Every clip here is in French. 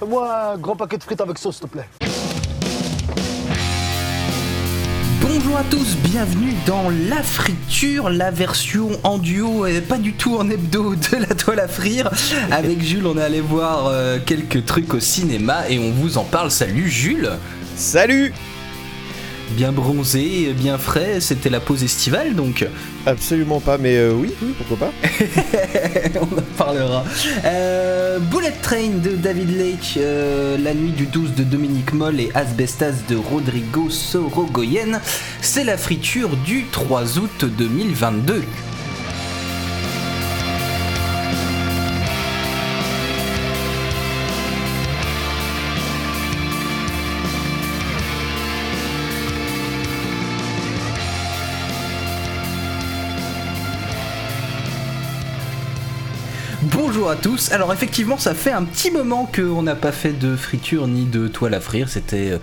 Fais-moi un grand paquet de frites avec sauce, s'il te plaît. Bonjour à tous, bienvenue dans La Friture, la version en duo et pas du tout en hebdo de la toile à frire. Avec Jules, on est allé voir euh, quelques trucs au cinéma et on vous en parle. Salut Jules Salut Bien bronzé, bien frais, c'était la pause estivale donc. Absolument pas, mais euh, oui, oui, pourquoi pas On en parlera. Euh, Bullet Train de David Leitch, euh, La nuit du 12 de Dominique Moll et Asbestas de Rodrigo Sorogoyen. C'est la friture du 3 août 2022. Bonjour à tous. Alors effectivement, ça fait un petit moment qu'on n'a pas fait de friture ni de toile à frire. C'était euh,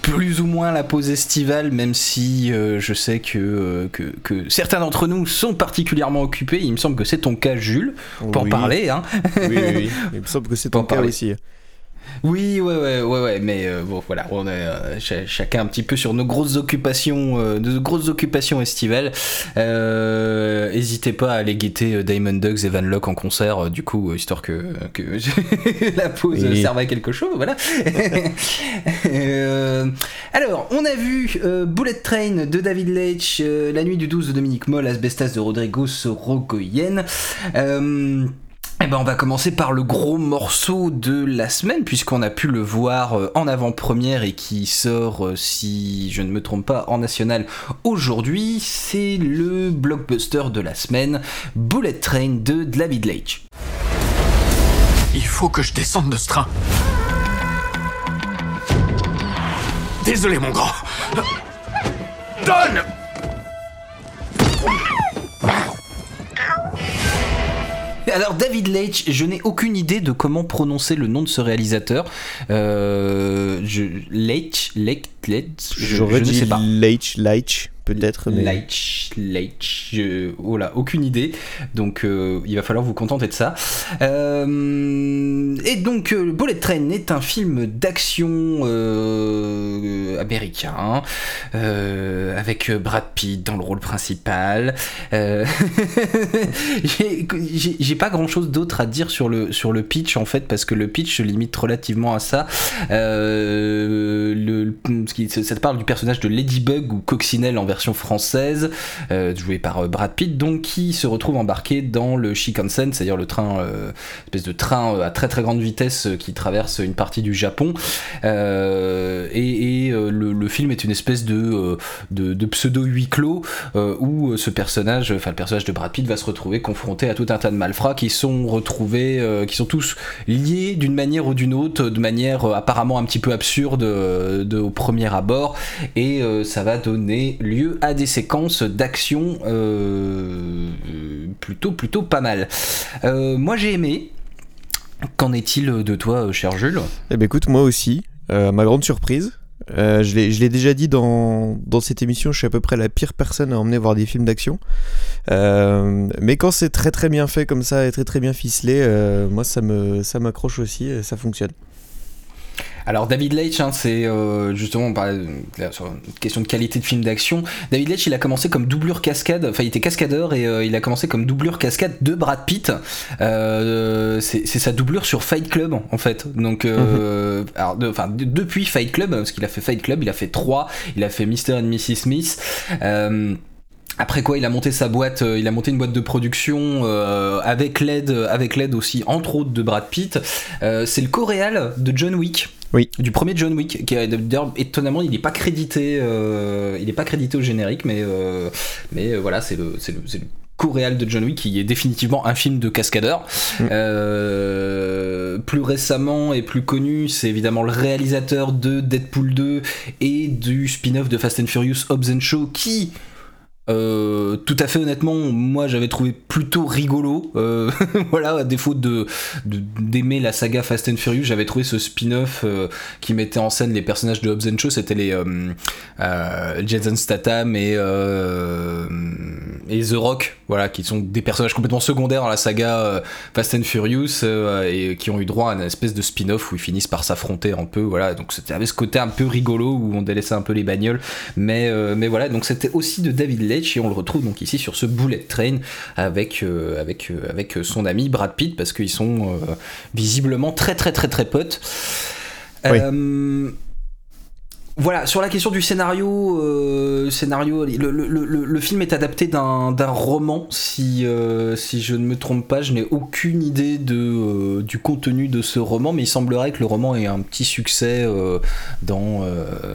plus ou moins la pause estivale, même si euh, je sais que, euh, que, que certains d'entre nous sont particulièrement occupés. Il me semble que c'est ton cas, Jules, pour Oui. parler. Hein. Oui, oui, oui. Il me semble que c'est ton cas parler. aussi. Oui, ouais, ouais, ouais, ouais, mais euh, bon, voilà, on est euh, ch- chacun un petit peu sur nos grosses occupations, euh, nos grosses occupations estivales. N'hésitez pas à aller guetter Diamond Dogs et Van Locke en concert, du coup, histoire que, que la pause Oui. serve à quelque chose, voilà. Alors, on a vu Bullet Train de David Leitch, La nuit du 12 de Dominique Moll, Asbestas de Rodrigo Sorogoyen. Eh ben on va commencer par le gros morceau de la semaine puisqu'on a pu le voir euh, en avant-première et qui sort, euh, si je ne me trompe pas, en national aujourd'hui. C'est le blockbuster de la semaine, Bullet Train de David Leitch. Il faut que je descende de ce train. Désolé, mon grand. Donne Alors David Leitch, je n'ai aucune idée de comment prononcer le nom de ce réalisateur. Euh, je, Leitch, Leitch, Leitch, je, je ne sais pas. Leitch, Leitch, peut-être, mais. Leitch, Leitch, oh là, aucune idée. Donc euh, il va falloir vous contenter de ça. Euh, et donc euh, Bullet Train est un film d'action américain avec Brad Pitt dans le rôle principal. J'ai- pas grand chose d'autre à dire sur le, sur le pitch en fait parce que le pitch se limite relativement à ça. Ça te parle du personnage de Ladybug ou Coccinelle en version française, euh, joué par euh, Brad Pitt, donc qui se retrouve embarqué dans le Shinkansen, c'est-à-dire le train, euh, espèce de train à très très grande vitesse qui traverse une partie du Japon. Et le, le film est une espèce de, euh, pseudo huis clos euh, où euh, ce personnage, enfin le personnage de Brad Pitt va se retrouver confronté à tout un tas de malfrats qui sont retrouvés, euh, qui sont tous liés d'une manière ou d'une autre, de manière euh, apparemment un petit peu absurde euh, de, au premier abord, et euh, ça va donner lieu à des séquences d'action euh, euh, plutôt plutôt pas mal. Euh, moi j'ai aimé. Qu'en est-il de toi, euh, cher Jules? Eh ben écoute, moi aussi, euh, ma grande surprise. Euh, je l'ai déjà dit dans, cette émission, je suis à peu près la pire personne à emmener voir des films d'action. Euh, mais quand c'est très très bien fait comme ça et très très bien ficelé, euh, moi ça me ça m'accroche aussi et ça fonctionne. Alors David Leitch, hein, c'est euh, justement on parlait de- sur une question de qualité de film d'action. David Leitch, il a commencé comme doublure cascade, enfin il était cascadeur et euh, il a commencé comme doublure cascade de Brad Pitt. Euh, c'est sa doublure sur Fight Club en fait. Donc, euh, alors, de- enfin de- depuis Fight Club, parce qu'il a fait Fight Club, il a fait 3, il a fait Mr. and Mrs. Smith. Après quoi, il a monté sa boîte, euh, il a monté une boîte de production euh, avec l'aide, avec l'aide aussi entre autres de Brad Pitt. Euh, c'est le coréal de John Wick. Oui. Du premier John Wick, qui d'ailleurs étonnamment, il n'est pas crédité, euh, il est pas crédité au générique, mais euh, mais voilà, c'est le c'est le, c'est le co-réal de John Wick qui est définitivement un film de cascadeur. Euh, plus récemment et plus connu, c'est évidemment le réalisateur de Deadpool 2 et du spin-off de Fast and Furious Hobbs and Shaw qui Euh, tout à fait honnêtement, moi j'avais trouvé plutôt rigolo. Euh, voilà, à défaut d'aimer la saga Fast and Furious, j'avais trouvé ce spin-off euh, qui mettait en scène les personnages de Hobbs and. C'était les Jason Statham et The Rock, voilà, qui sont des personnages complètement secondaires dans la saga Fast and Furious et qui ont eu droit à une espèce de spin-off où ils finissent par s'affronter un peu. Voilà, donc c'était avait ce côté un peu rigolo où on délaissait un peu les bagnoles, mais voilà, donc c'était aussi de David Et on le retrouve donc ici sur ce Bullet Train avec, euh, avec, euh, avec son ami Brad Pitt parce qu'ils sont euh, visiblement très très très très potes. Voilà, sur la question du scénario, scénario le, film est adapté d'un roman, si, si je ne me trompe pas, je n'ai aucune idée de, du contenu de ce roman, mais il semblerait que le roman ait un petit succès dans,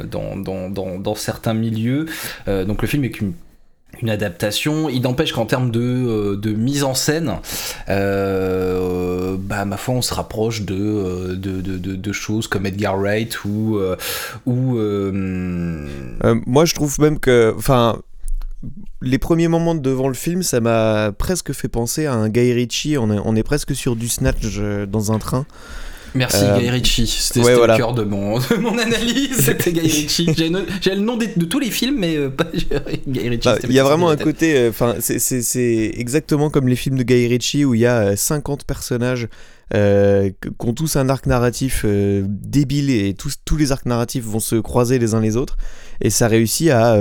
dans, dans, dans, certains milieux. donc le film est qu'une une adaptation. Il n'empêche qu'en termes de, euh, mise en scène, euh, bah, ma foi, on se rapproche de, euh, de, de, de choses comme Edgar Wright ou. ou moi, je trouve même que. Enfin. Les premiers moments devant le film, ça m'a presque fait penser à un Guy Ritchie. On est, on est presque sur du snatch dans un train. Merci euh, Guy Ritchie, c'était le cœur de mon, mon analyse, c'était Guy Ritchie. J'ai le nom de, tous les films, mais euh, pas Guy Ritchie. Bah, il y a vraiment un côté, euh, enfin, c'est exactement comme les films de Guy Ritchie où il y a 50 personnages qui ont tous un arc narratif débile et tous, tous les arcs narratifs vont se croiser les uns les autres et ça réussit à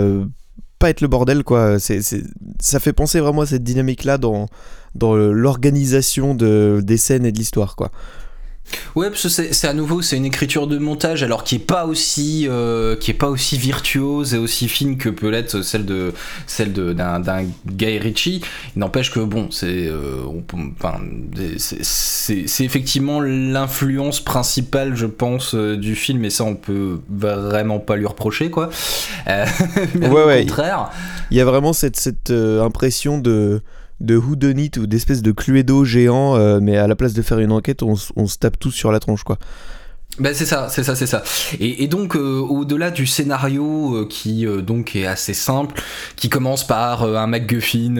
pas être le bordel quoi. Ça fait penser vraiment à cette dynamique là dans, dans l'organisation de, des scènes et de l'histoire quoi. Ouais, parce que c'est à nouveau c'est une écriture de montage alors qui est pas aussi euh, qui est pas aussi virtuose et aussi fine que peut l'être celle de celle d'un Guy Ritchie. Il n'empêche que bon, c'est euh, enfin, c'est effectivement l'influence principale, je pense, euh, du film et ça on peut vraiment pas lui reprocher quoi. ouais, au contraire, il y a vraiment cette cette impression de de whodunit ou d'espèces de cluedo géant, euh, mais à la place de faire une enquête, on, on se tape tous sur la tronche, quoi. Ben c'est ça, c'est ça, c'est ça. Et, donc euh, au-delà du scénario euh, qui donc est assez simple, qui commence par un MacGuffin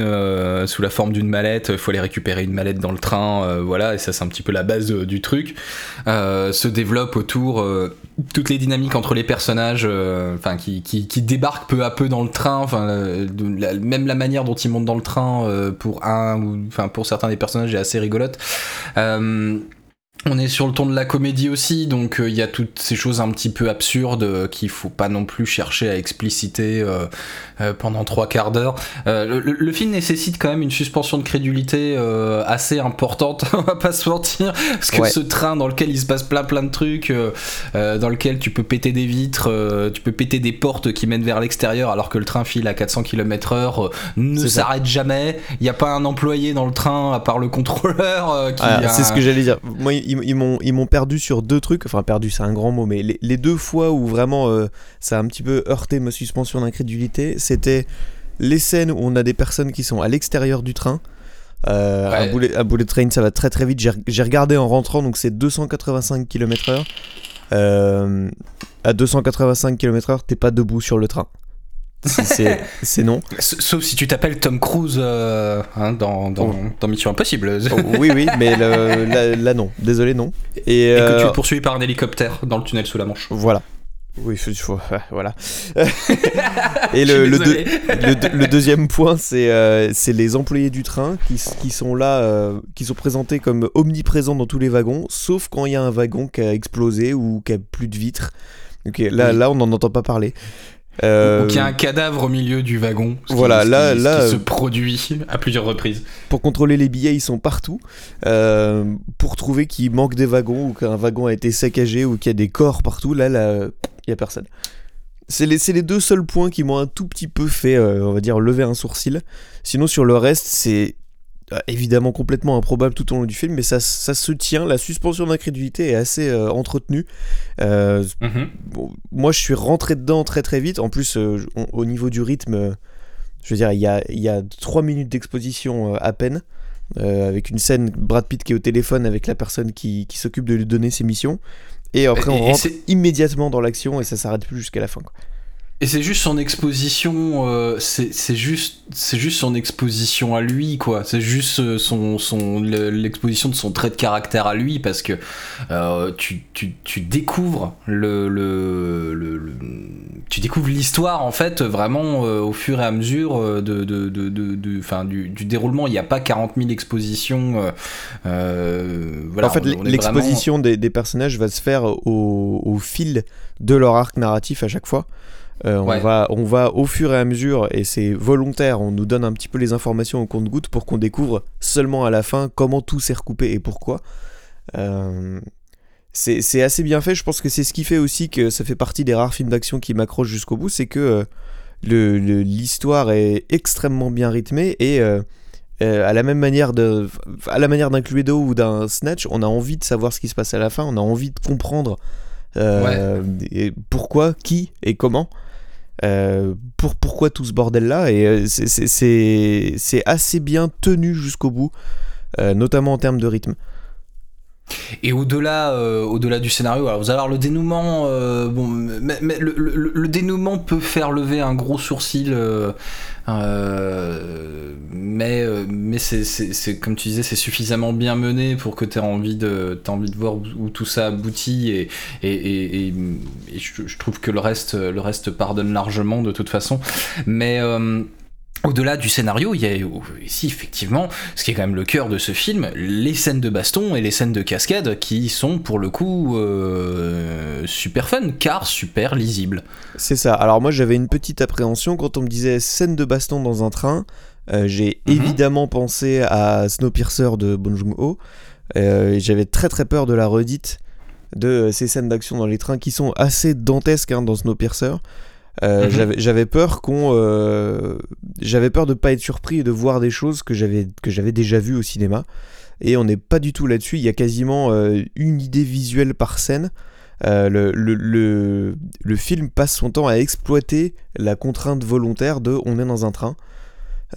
sous la forme d'une mallette, il faut aller récupérer une mallette dans le train, voilà, et ça c'est un petit peu la base du truc, se développe autour toutes les dynamiques entre les personnages, enfin qui, qui, qui, débarquent peu à peu dans le train, enfin même la manière dont ils montent dans le train pour un ou enfin pour certains des personnages est assez rigolote. On est sur le ton de la comédie aussi, donc euh, il y a toutes ces choses un petit peu absurdes euh, qu'il faut pas non plus chercher à expliciter euh, pendant trois quarts d'heure. Le, film nécessite quand même une suspension de crédulité assez importante, on va pas se mentir, parce que ce train dans lequel il se passe plein plein de trucs, dans lequel tu peux péter des vitres, tu peux péter des portes qui mènent vers l'extérieur alors que le train file à 400 km/h, ne s'arrête jamais. Il n'y a pas un employé dans le train à part le contrôleur. Ah, c'est ce que j'allais dire. Moi, ils, ils m'ont perdu sur deux trucs, enfin perdu c'est un grand mot, mais les, deux fois où vraiment euh, ça a un petit peu heurté ma suspension d'incrédulité, c'était les scènes où on a des personnes qui sont à l'extérieur du train. Euh, un, bullet, bullet, train ça va très très vite, j'ai regardé en rentrant, donc c'est 285 km/h. Euh, à 285 km/h, t'es pas debout sur le train c'est non. Sauf si tu t'appelles Tom Cruise euh, hein, dans, dans, oh. dans, Mission Impossible. Oh, oui, oui, mais là, non. Désolé, non. Et, que tu es euh, poursuivi par un hélicoptère dans le tunnel sous la Manche. Voilà. Oui, il faut, voilà. et le, le, deuxième point, c'est euh, les employés du train qui, qui sont là, qui sont présentés comme omniprésents dans tous les wagons, sauf quand il y a un wagon qui a explosé ou qui a plus de vitres. Ok, là, là on n'en entend pas parler. Euh... Ou qu'il y a un cadavre au milieu du wagon. Voilà, là, là, se produit à plusieurs reprises. Pour contrôler les billets, ils sont partout. Euh, pour trouver qu'il manque des wagons ou qu'un wagon a été saccagé ou qu'il y a des corps partout, là, là, il y a personne. C'est les, les, deux seuls points qui m'ont un tout petit peu fait, euh, on va dire, lever un sourcil. Sinon, sur le reste, c'est euh, évidemment complètement improbable tout au long du film, mais ça, ça se tient. La suspension d'incrédulité est assez euh, entretenue. Euh, mhm. moi, je suis rentré dedans très très vite. En plus, au niveau du rythme, je veux dire, il y a, y a 3 minutes d'exposition à peine. avec une scène Brad Pitt qui est au téléphone avec la personne qui, qui s'occupe de lui donner ses missions. Et après, on rentre immédiatement dans l'action et ça s'arrête plus jusqu'à la fin. Quoi. Et c'est juste son exposition, euh, c'est juste, c'est juste son exposition à lui, quoi. C'est juste euh, son, son, le- l'exposition de son trait de caractère à lui, parce que euh, tu, tu, tu découvres le, le, le- le- tu découvres l'histoire en fait vraiment euh, au fur et à mesure de, de, de, de- enfin, du, du déroulement. Il n'y a pas 40 000 expositions. voilà, en fait, vraiment- l'exposition des, des personnages va se faire au, au fil de leur arc narratif à chaque fois. Euh, on, Ouais. va, on va au fur et à mesure, et c'est volontaire, on nous donne un petit peu les informations au compte-goutte pour qu'on découvre seulement à la fin comment tout s'est recoupé et pourquoi. Euh, c'est assez bien fait, je pense que c'est ce qui fait aussi que ça fait partie des rares films d'action qui m'accrochent jusqu'au bout, c'est que euh, le- le- l'histoire est extrêmement bien rythmée et euh, à la même manière de, à la manière d'un Cluedo ou d'un Snatch, on a envie de savoir ce qui se passe à la fin, on a envie de comprendre euh, et pourquoi, qui et comment. Euh, pour pourquoi tout ce bordel là et euh, c'est assez bien tenu jusqu'au bout euh, notamment en termes de rythme Et au-delà, euh, au-delà du scénario, alors vous allez avoir le dénouement. euh, bon, le, dénouement peut faire lever un gros sourcil, euh, mais mais c'est, comme tu disais, c'est suffisamment bien mené pour que tu aies envie de, envie de voir où, tout ça aboutit et je, je trouve que le reste, le reste pardonne largement de toute façon, mais au-delà du scénario, il y a ici effectivement, ce qui est quand même le cœur de ce film, les scènes de baston et les scènes de cascade qui sont pour le coup euh, super fun car super lisibles. c'est ça alors moi j'avais une petite appréhension quand on me disait scène de baston dans un train euh, j'ai Mhm. évidemment pensé à Snowpiercer de Bong Joon-ho Euh, et j'avais très très peur de la redite de ces scènes d'action dans les trains qui sont assez dantesques hein, dans Snowpiercer Euh, Mhm. j'avais- J'avais peur qu'on, euh, j'avais peur de pas être surpris et de voir des choses que j'avais que j'avais déjà vues au cinéma. Et on n'est pas du tout là-dessus. Il y a quasiment euh, une idée visuelle par scène. Euh, le, le, le, le film passe son temps à exploiter la contrainte volontaire de on est dans un train.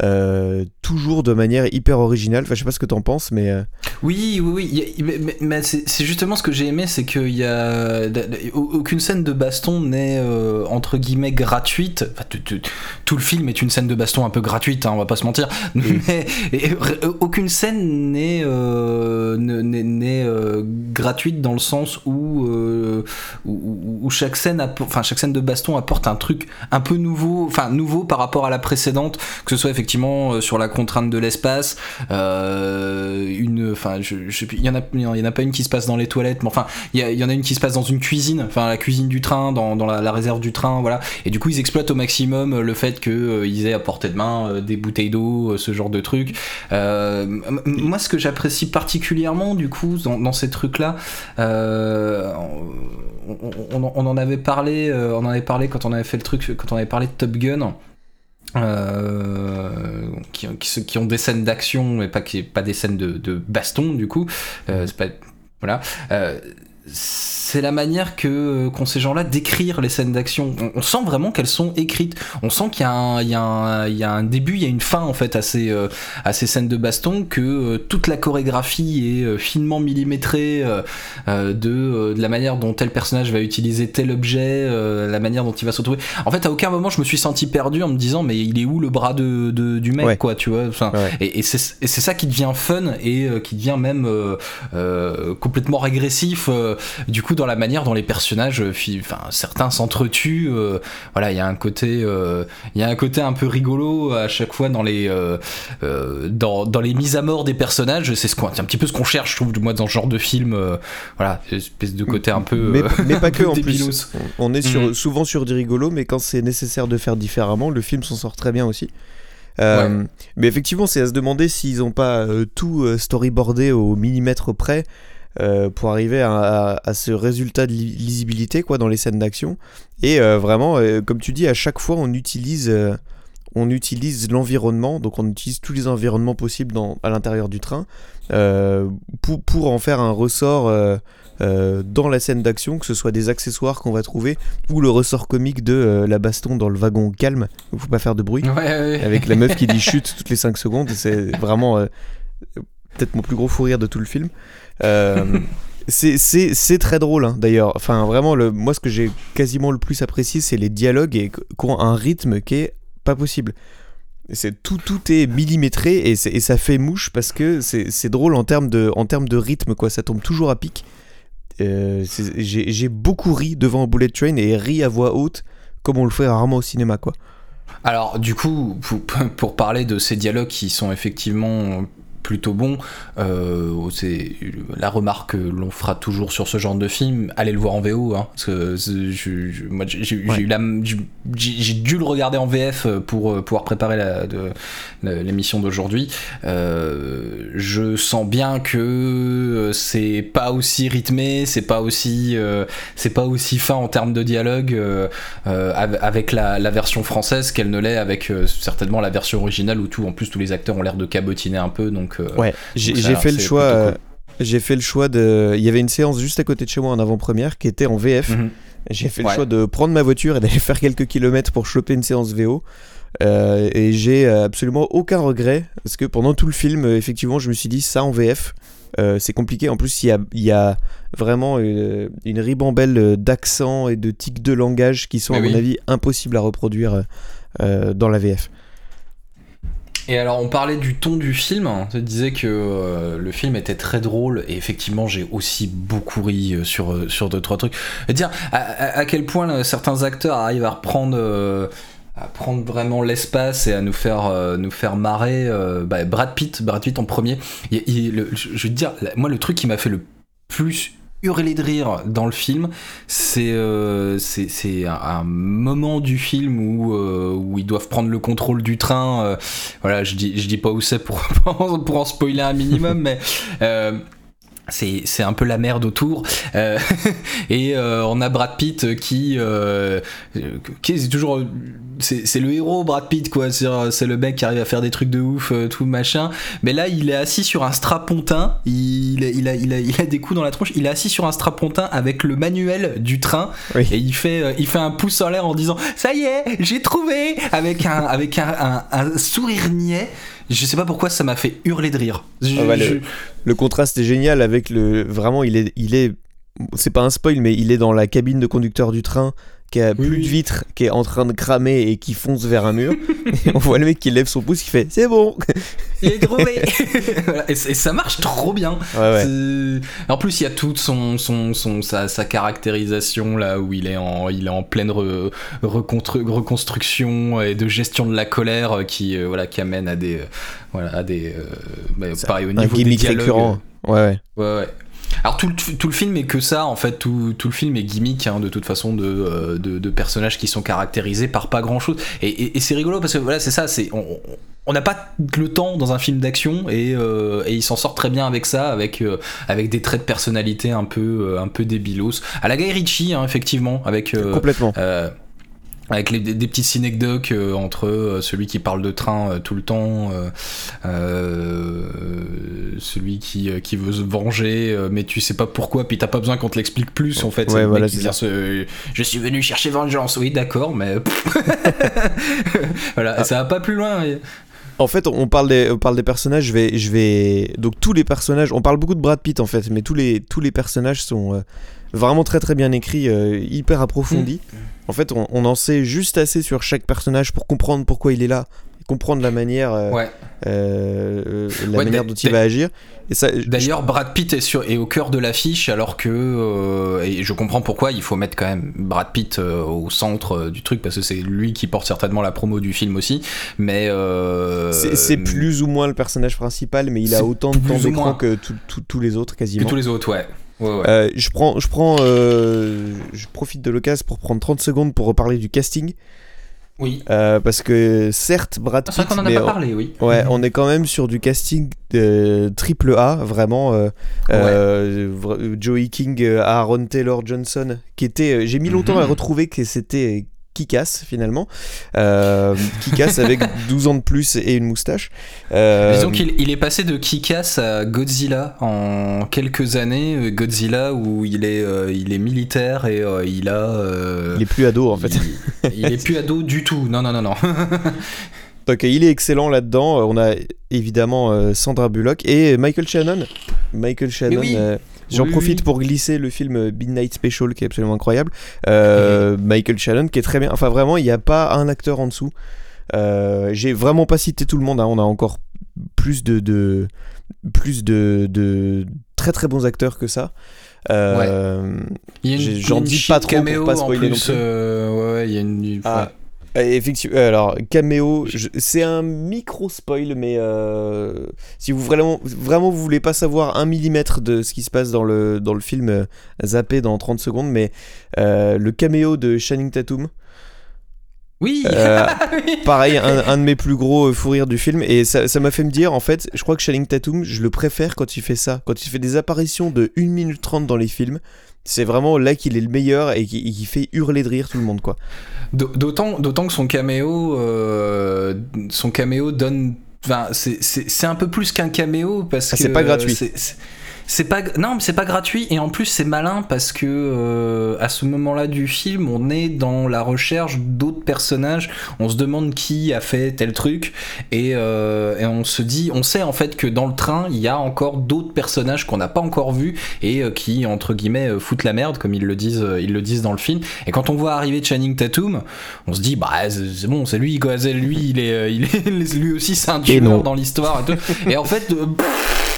Euh, toujours de manière hyper originale. Enfin, je sais pas ce que t'en penses, mais euh, Oui, oui, oui. mais c'est justement ce que j'ai aimé, c'est qu'il y a aucune scène de baston n'est euh, entre guillemets gratuite. Enfin, tout, tout- tout le film est une scène de baston un peu gratuite, hein, on va pas se mentir. Mais et- aucune scène n'est euh, gratuite dans le sens où, où, chaque scène, enfin chaque scène de baston apporte un truc un peu nouveau, enfin nouveau par rapport à la précédente, que ce soit effectivement euh, sur la contrainte de l'espace, euh, une, enfin il y en a, il y en a pas une qui se passe dans les toilettes, mais enfin il y, en a une qui se passe dans une cuisine, enfin la cuisine du train, dans, dans la, réserve du train, voilà. Et du coup ils exploitent au maximum euh, le fait que euh, ils aient à portée de main des bouteilles d'eau, ce genre de trucs. Moi ce que j'apprécie particulièrement du coup dans, ces trucs là, euh, on, en avait parlé, on en avait parlé quand on avait fait le truc, quand on avait parlé de Top Gun. Euh, qui, ont des scènes d'action mais pas, qui, pas des scènes de, baston du coup. Euh, pas voilà. Euh, c'est la manière que qu'ont ces gens-là d'écrire les scènes d'action. On, on sent vraiment qu'elles sont écrites. On sent qu'il y, a un- il y, a un- il y a un début, il y a une fin en fait à ces, euh, à ces scènes de baston, que euh, toute la chorégraphie est euh, finement millimétrée euh, euh, de, euh, de la manière dont tel personnage va utiliser tel objet, euh, la manière dont il va se retrouver. En fait, à aucun moment je me suis senti perdu en me disant mais il est où le bras de, de- du mec Ouais. quoi, tu vois. Enfin, Ouais. et, et c'est et c'est ça qui devient fun et euh, qui devient même euh, euh, complètement régressif euh, du coup dans la manière dont les personnages euh, enfin certains s'entretuent euh, voilà il y a un côté euh, il y a un côté un peu rigolo à chaque fois dans les euh, euh, dans, dans les mises à mort des personnages c'est ce un petit peu ce qu'on cherche je trouve moi dans ce genre de film euh, voilà une espèce de côté un peu mais, euh, mais pas que en plus. On est sur, Mhm. souvent sur du rigolo, mais quand c'est nécessaire de faire différemment, le film s'en sort très bien aussi. Euh, Mais effectivement, c'est à se demander s'ils n'ont pas euh, tout euh, storyboardé au millimètre près euh, pour arriver à, à- à ce résultat de li- lisibilité quoi, dans les scènes d'action. Et euh, vraiment, euh, comme tu dis, à chaque fois, on utilise, on utilise l'environnement, donc on utilise tous les environnements possibles dans, à l'intérieur du train pour, pour en faire un ressort. dans la scène d'action, que ce soit des accessoires qu'on va trouver ou le ressort comique de la baston dans le wagon calme, où faut pas faire de bruit ouais, ouais, ouais. avec la meuf qui dit chute toutes les 5 secondes. C'est vraiment peut-être mon plus gros fou rire de tout le film. Euh, C'est- C'est c'est très drôle hein, d'ailleurs. Enfin, vraiment, le, moi, ce que j'ai quasiment le plus apprécié, c'est les dialogues et qui ont un rythme qui est pas possible. C'est tout, tout est millimétré et, ça fait mouche parce que c'est c'est drôle en termes de, en termes de rythme, quoi. Ça tombe toujours à pic. Euh, J'ai j'ai beaucoup ri devant Bullet Train et ri à voix haute comme on le fait rarement au cinéma, quoi. Alors, du coup, pour, pour parler de ces dialogues qui sont effectivement plutôt bons, euh, c'est la remarque que l'on fera toujours sur ce genre de film, allez le voir en VO, hein, parce que c'est- je- je- moi j'ai Ouais. dû le regarder en VF pour euh, pouvoir préparer l'émission d'aujourd'hui. Euh, je sens bien que c'est pas aussi rythmé, c'est pas aussi, euh, c'est pas aussi fin en termes de dialogue av- avec la, la version française qu'elle ne l'est avec certainement la version originale où tout, en plus tous les acteurs ont l'air de cabotiner un peu, donc. Euh, Ouais, j'ai fait le choix. euh, cool. J'ai fait le choix de. Il y avait une séance juste à côté de chez moi en avant-première qui était en VF. Mhm. J'ai fait le choix de prendre ma voiture et d'aller faire quelques kilomètres pour choper une séance VO. Euh, et j'ai absolument aucun regret parce que pendant tout le film, effectivement, je me suis dit ça en VF. euh, c'est compliqué. En plus, il y a, il y a vraiment une ribambelle d'accents et de tics de langage qui sont, Mais à mon avis, impossibles à reproduire euh, dans la VF. Et alors, on parlait du ton du film. On te disait que euh, le film était très drôle. Et effectivement, j'ai aussi beaucoup ri euh, sur, euh, sur deux, trois trucs. Dire à, quel point certains acteurs arrivent à reprendre. à prendre vraiment l'espace et à nous faire nous faire marrer bah, Brad Pitt Brad Pitt en premier je veux dire moi le truc qui m'a fait le plus hurler de rire dans le film c'est euh, c'est un, moment du film où euh, où ils doivent prendre le contrôle du train euh, voilà je dis je dis pas où c'est pour pour en spoiler un minimum mais c'est, un peu la merde autour et on a Brad Pitt qui qui est toujours c'est, le héros Brad Pitt quoi. C'est, le mec qui arrive à faire des trucs de ouf euh, tout machin. Mais là il est assis sur un strapontin. Il, il, a, il, a, il a des coups dans la tronche. Il est assis sur un strapontin avec le manuel du train. Oui. et il fait, euh, il fait un pouce en l'air en disant ça y est j'ai trouvé! Avec un, avec un, un, un sourire niais. Je sais pas pourquoi ça m'a fait hurler de rire. Je- Ah bah, le- Le contraste est génial avec le. Vraiment, il est. Il est c'est pas un spoil, mais il est dans la cabine de conducteur du train qui a Oui, plus oui. de vitres, qui est en train de cramer et qui fonce vers un mur. et on voit le mec qui lève son pouce, qui fait C'est bon Il est trouvé Voilà, et, ça marche trop bien. Ouais, ouais. C'est- En plus, il y a toute son, son, son, sa, sa caractérisation là où il est en, il est en pleine re- reconstruction et de gestion de la colère euh, qui, euh, voilà, qui amène à des, euh, voilà, à des, euh, bah, pareil au Un niveau des gimmick dialogues. récurrent. Ouais, ouais. Ouais, ouais. Alors tout le, tout le film est que ça, en fait, tout, tout le film est gimmick, hein, de toute façon, de, euh, de, de personnages qui sont caractérisés par pas grand-chose. Et, et- et c'est rigolo parce que voilà, c'est ça, c'est on- n'a pas le temps dans un film d'action et, euh, et il s'en sort très bien avec ça, avec, euh, avec des traits de personnalité un peu, un peu débilos. À la Guy Ritchie, hein, effectivement, avec... euh, Complètement. Avec les- des, des petites synecdoques euh, entre euh, celui qui parle de train euh, tout le temps, euh, celui qui, qui veut se venger, mais tu sais pas pourquoi, puis t'as pas besoin qu'on te l'explique plus en fait. Ouais, voilà, qui vient se. Je suis venu chercher vengeance, oui, d'accord, mais. voilà, Ah. ça va pas plus loin. En fait, on parle des, on parle des personnages. Je vais, je vais. Donc tous les personnages. On parle beaucoup de Brad Pitt en fait, mais tous les, tous les personnages sont vraiment très très bien écrits, hyper approfondis. En fait, on, on en sait juste assez sur chaque personnage pour comprendre pourquoi il est là, comprendre la manière, euh, Ouais. euh, la Ouais, manière dont il va agir. Et ça, D'ailleurs, Brad Pitt est, sur, est au cœur de l'affiche, alors que. euh, et je comprends pourquoi il faut mettre quand même Brad Pitt au centre du truc, parce que c'est lui qui porte certainement la promo du film aussi. Mais. c'est c'est plus ou moins le personnage principal, mais il a autant de temps d'écran que tous les autres que quasiment. tous les autres, ouais. Ouais, ouais. Euh, je prends, je prends, euh, je profite de l'occasion pour prendre 30 secondes pour reparler du casting, oui. euh, parce que certes Brad Ah, C'est vrai Pitt, qu'on en a mais pas on- parlé, oui. ouais, on est quand même sur du casting euh, triple A, vraiment. euh, vra- Joey King, Aaron Taylor Johnson, qui était, j'ai mis longtemps Mhm. à retrouver que c'était Kikas finalement, euh, Kikas avec 12 ans de plus et une moustache. Euh, Disons qu'il il est passé de Kick-Ass à Godzilla en quelques années. euh, Godzilla où il est, euh, il est militaire et il a. il est plus ado en fait. il, il est plus ado du tout. Non, non, non, non. Donc il est excellent là-dedans. On a évidemment Sandra Bullock et Michael Shannon. Michael Shannon, oui. Euh, J'en Oui, profite oui. pour glisser le film Midnight Special qui est absolument incroyable. Euh, Michael Shannon qui est très bien. Enfin, vraiment, il n'y a pas un acteur en dessous. Euh, J'ai vraiment pas cité tout le monde. hein. On a encore plus de, de plus de, de très très bons acteurs que ça. Euh, a j'en dis pas trop pour pas spoiler non plus, euh, ouais, ouais, il y a une. Ah. Euh, Effectivement, euh, alors caméo, je- c'est un micro spoil, mais euh, si vous vraiment, vraiment vous voulez pas savoir un millimètre de ce qui se passe dans le, dans le film, euh, zappez dans 30 secondes, mais euh, le caméo de Channing Tatum, Oui. Euh, Oui. pareil, un, un de mes plus gros euh, fous rires du film, et ça ça m'a fait me dire, en fait, je crois que Channing Tatum, je le préfère quand il fait ça, quand il fait des apparitions de 1 minute 30 dans les films. C'est vraiment là qu'il est le meilleur et qui, fait hurler de rire tout le monde, quoi. D'autant, d'autant que son caméo, euh, son caméo donne, enfin, c'est, un peu plus qu'un caméo parce Ah, que c'est pas gratuit. C'est pas, non, mais c'est pas gratuit et en plus c'est malin parce que euh, à ce moment-là du film, on est dans la recherche d'autres personnages. On se demande qui a fait tel truc et, euh, et on se dit, on sait en fait que dans le train il y a encore d'autres personnages qu'on n'a pas encore vus et euh, qui entre guillemets foutent la merde comme ils le disent, ils le disent dans le film. Et quand on voit arriver Channing Tatum, on se dit bah c'est bon c'est lui quoi c'est lui il est il est lui aussi c'est un tueur dans l'histoire et tout et en fait euh,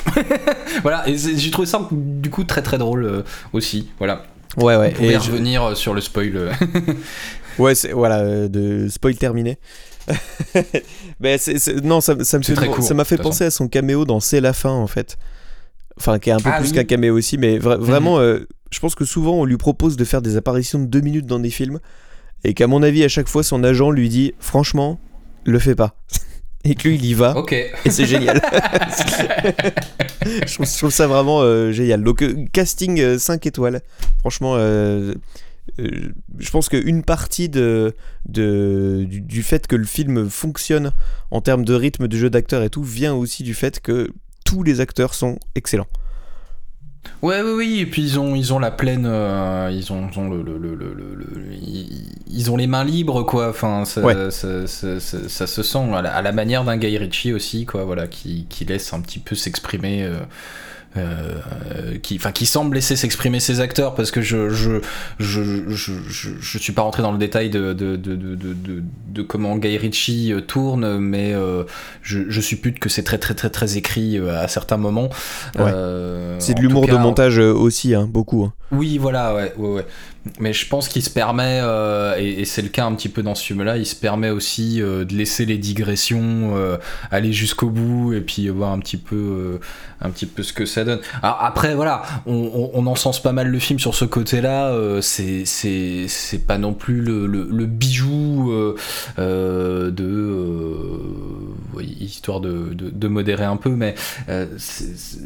voilà et j'ai trouvé ça du coup très très drôle euh, aussi voilà Ouais, ouais. et revenir euh, sur le spoil euh. Ouais, c'est voilà, de spoil terminé. Mais c'est- c'est- non, ça, ça me C'est fait très court, ça m'a fait penser à son caméo dans C'est la fin en fait. Enfin, qui est un peu Ah plus oui. qu'un caméo aussi, mais vra- vraiment, euh, je pense que souvent on lui propose de faire des apparitions de deux minutes dans des films, et qu'à mon avis, à chaque fois, son agent lui dit, franchement, le fais pas. Et que lui, il y va, ok et c'est génial. je, trouve, je trouve ça vraiment euh, génial. Donc, euh, casting euh, 5 étoiles. Franchement, euh, euh, je pense qu'une partie de, de, du, du fait que le film fonctionne en termes de rythme, de jeu d'acteur et tout, vient aussi du fait que tous les acteurs sont excellents. Ouais, oui, oui, et puis ils ont, ils ont la pleine. euh, ils, ont, ils ont le, le- le- le- le- le- ils, ils ont les mains libres, quoi. Enfin, ça, Ouais. ça, ça- ça- ça se sent à la, à la manière d'un Guy Ritchie aussi, quoi, voilà, qui, qui laisse un petit peu s'exprimer. euh, euh, qui, enfin, qui semble laisser s'exprimer ses acteurs parce que je je, je, je, je, suis pas rentré dans le détail de, de, de, de, comment Guy Ritchie euh, tourne mais euh, je, suppute que c'est très très très très écrit à certains moments Ouais. Euh, C'est de l'humour de montage aussi, hein, beaucoup. hein. oui, voilà, ouais, ouais, ouais. Mais je pense qu'il se permet, euh, et, c'est le cas un petit peu dans ce film-là, il se permet aussi euh, de laisser les digressions euh, aller jusqu'au bout et puis voir un petit peu, un petit peu ce que ça donne. Alors après, voilà, on, on, on encense pas mal le film sur ce côté-là. c'est, pas non plus le, bijou de, oui, histoire de, de, modérer un peu, mais c'est-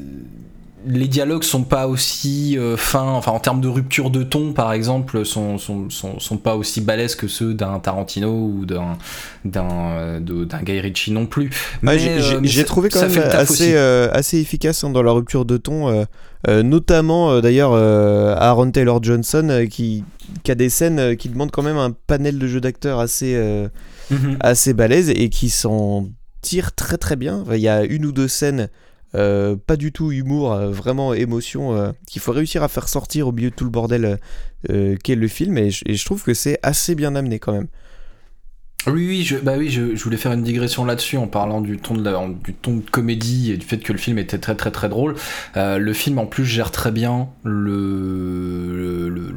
les dialogues sont pas aussi euh, fins, enfin en termes de rupture de ton par exemple, sont, sont, sont, sont pas aussi balèzes que ceux d'un Tarantino ou d'un d'un euh, Guy Ritchie non plus. Mais, j'ai- euh, trouvé quand ça même assez, euh, assez efficace hein, dans la rupture de ton, notamment d'ailleurs Aaron Taylor Johnson qui, qui a des scènes qui demandent quand même un panel de jeu d'acteurs assez, Mhm. assez balèze et qui s'en tire très très bien. Enfin, Il y a une ou deux scènes, euh, pas du tout humour, euh, vraiment émotion, euh, qu'il faut réussir à faire sortir au milieu de tout le bordel qu'est le film et je, trouve que c'est assez bien amené quand même. Oui, oui, je, bah oui, je, voulais faire une digression là-dessus en parlant du ton de comédie et du fait que le film était très très très drôle. Le film en plus gère très bien le, le, le-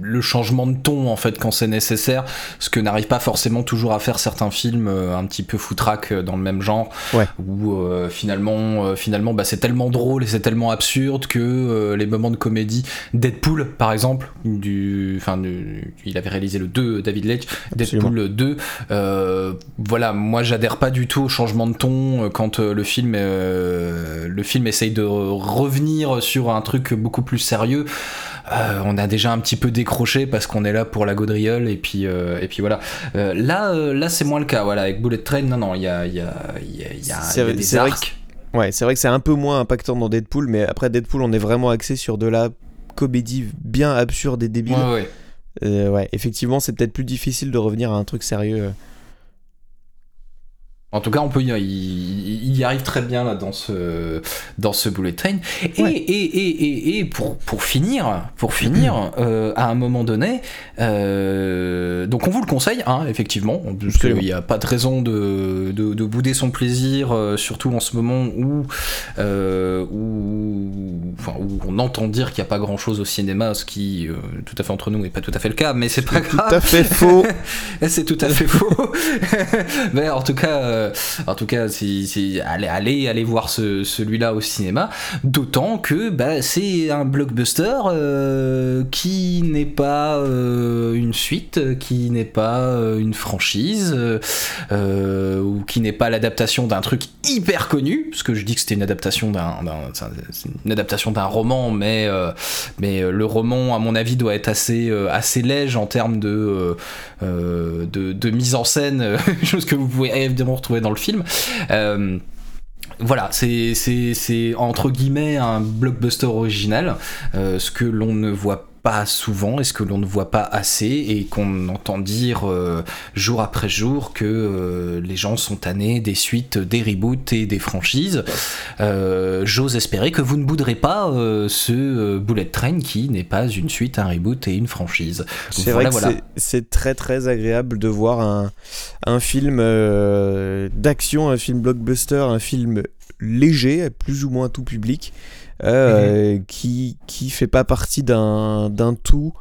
le- changement de ton en fait quand c'est nécessaire, ce que n'arrive pas forcément toujours à faire certains films euh, un petit peu foutraque euh, dans le même genre, Ouais. où euh, finalement euh, finalement bah, c'est tellement drôle et c'est tellement absurde que euh, les moments de comédie, Deadpool par exemple, du, enfin du- il avait réalisé le 2 David Leitch, Absolument. Deadpool 2, euh, voilà, moi j'adhère pas du tout au changement de ton euh, quand euh, le film euh, le film essaye de revenir sur un truc beaucoup plus sérieux. Euh, on a déjà un petit peu décroché parce qu'on est là pour la gaudriole et puis euh, et puis voilà. Euh, là là c'est moins le cas. Voilà avec Bullet Train, non non, il y a il y a il y a, y vrai- des arcs. Ouais, c'est vrai que c'est un peu moins impactant dans Deadpool, mais après Deadpool, on est vraiment axé sur de la comédie bien absurde et débile. Ouais, ouais. Ouais, effectivement, c'est peut-être plus difficile de revenir à un truc sérieux. En tout cas, on peut y, il, y arrive très bien là dans ce dans ce bullet train. Et, Ouais. et, et, et, pour, pour finir, pour finir, euh, à un moment donné, euh, donc on vous le conseille, hein, effectivement, parce qu'il n'y a pas de raison de, de, de bouder son plaisir, euh, surtout en ce moment où, où, enfin, où on entend dire qu'il n'y a pas grand chose au cinéma, ce qui, tout à fait entre nous, n'est pas tout à fait le cas, mais c'est pas Tout grave. à fait faux. C'est tout à fait faux. Mais en tout cas, euh, en tout cas, si, si- allez, voir ce, celui-là au cinéma. D'autant que bah, c'est un blockbuster euh, qui n'est pas euh, une suite, qui n'est pas une franchise, ou qui n'est pas l'adaptation d'un truc hyper connu. Parce que je dis que c'était une adaptation d'un, une adaptation d'un roman, mais mais le roman, à mon avis, doit être assez assez léger en termes de de, de mise en scène, chose que vous pouvez évidemment retrouver dans le film. Euh, voilà, c'est entre guillemets un blockbuster original, euh, ce que l'on ne voit pas souvent et ce que l'on ne voit pas assez et qu'on entend dire euh, jour après jour que euh, les gens sont tannés des suites, des reboots et des franchises? Euh, J'ose espérer que vous ne bouderez pas ce Bullet Train qui n'est pas une suite, un reboot et une franchise. C'est Voilà, vrai que voilà. c'est- très très agréable de voir un, un film d'action, un film blockbuster, un film léger, plus ou moins tout public, euh, Mhm. qui, qui fait pas partie d'un tout.